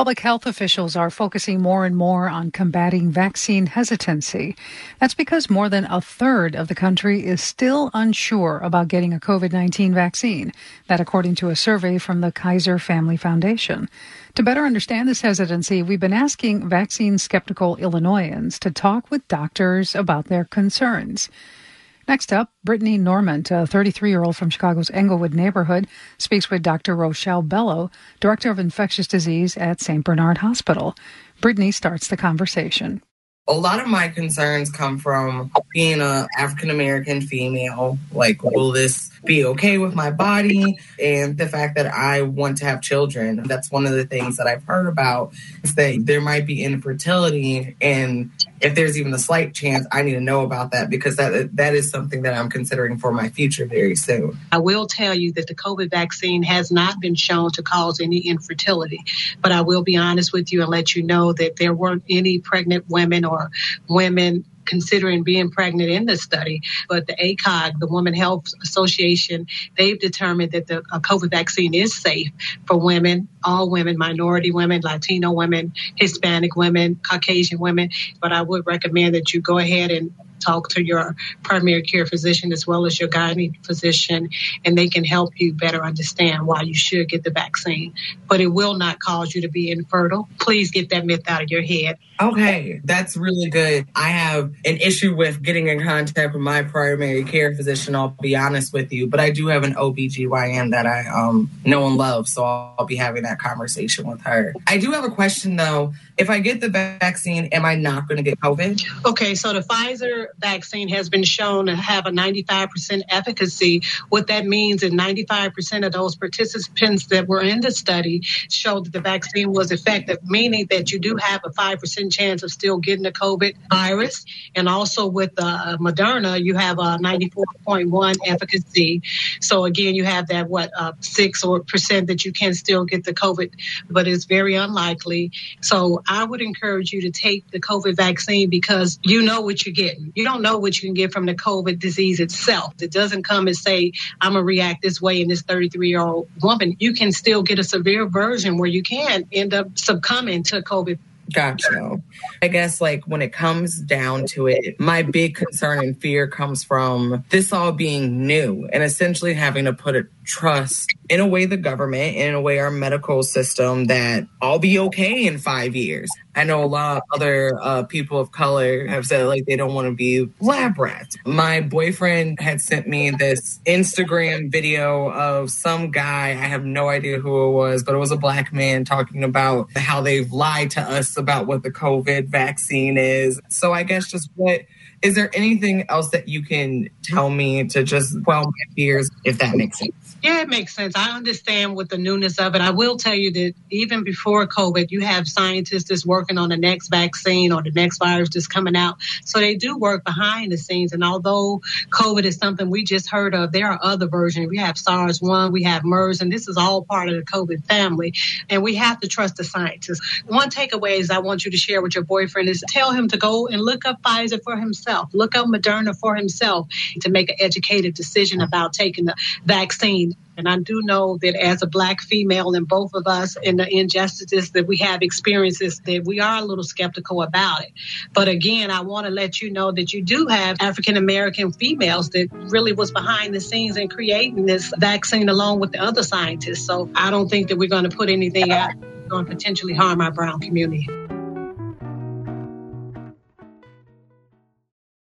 Public health officials are focusing more and more on combating vaccine hesitancy. That's because more than a third of the country is still unsure about getting a COVID 19 vaccine. That according to a survey from the Kaiser Family Foundation. To better understand this hesitancy, we've been asking vaccine skeptical Illinoisans to talk with doctors about their concerns. Next up, Brittany Norment, a 33 year old from Chicago's Englewood neighborhood, speaks with Dr. Rochelle Bello, Director of Infectious Disease at St. Bernard Hospital. Brittany starts the conversation. A lot of my concerns come from being an African American female. Like, will this be okay with my body and the fact that I want to have children. That's one of the things that I've heard about is that there might be infertility and if there's even a slight chance, I need to know about that because that that is something that I'm considering for my future very soon. I will tell you that the COVID vaccine has not been shown to cause any infertility, but I will be honest with you and let you know that there weren't any pregnant women or women considering being pregnant in the study. But the ACOG, the Women Health Association, they've determined that the COVID vaccine is safe for women, all women, minority women, Latino women, Hispanic women, Caucasian women. But I would recommend that you go ahead and talk to your primary care physician as well as your gynae physician, and they can help you better understand why you should get the vaccine. But it will not cause you to be infertile. Please get that myth out of your head. Okay, that's really good. I have an issue with getting in contact with my primary care physician, I'll be honest with you, but I do have an OBGYN that I um, know and love, so I'll be having that conversation with her. I do have a question though. If I get the vaccine, am I not going to get COVID? Okay, so the Pfizer vaccine has been shown to have a 95% efficacy. What that means is 95% of those participants that were in the study showed that the vaccine was effective, meaning that you do have a 5% chance of still getting the COVID virus. And also with uh, Moderna, you have a 94.1 efficacy. So again, you have that, what, uh, 6 or percent that you can still get the COVID, but it's very unlikely. So I would encourage you to take the COVID vaccine because you know what you're getting. You don't know what you can get from the COVID disease itself. It doesn't come and say, I'm going to react this way in this 33 year old woman. You can still get a severe version where you can end up succumbing to COVID Gotcha. I guess like when it comes down to it, my big concern and fear comes from this all being new and essentially having to put a trust in a way the government, in a way our medical system that I'll be okay in five years. I know a lot of other uh, people of color have said like they don't want to be lab rats. My boyfriend had sent me this Instagram video of some guy. I have no idea who it was, but it was a black man talking about how they've lied to us about what the COVID vaccine is. So I guess just what is there anything else that you can tell me to just quell my fears, if that makes sense? Yeah, it makes sense. I understand with the newness of it. I will tell you that even before COVID, you have scientists that's working on the next vaccine or the next virus that's coming out. So they do work behind the scenes. And although COVID is something we just heard of, there are other versions. We have SARS 1, we have MERS, and this is all part of the COVID family. And we have to trust the scientists. One takeaway is I want you to share with your boyfriend is tell him to go and look up Pfizer for himself, look up Moderna for himself to make an educated decision about taking the vaccine and I do know that as a black female and both of us in the injustices that we have experiences that we are a little skeptical about it. But again, I want to let you know that you do have African American females that really was behind the scenes in creating this vaccine along with the other scientists. So I don't think that we're going to put anything out going to potentially harm our brown community.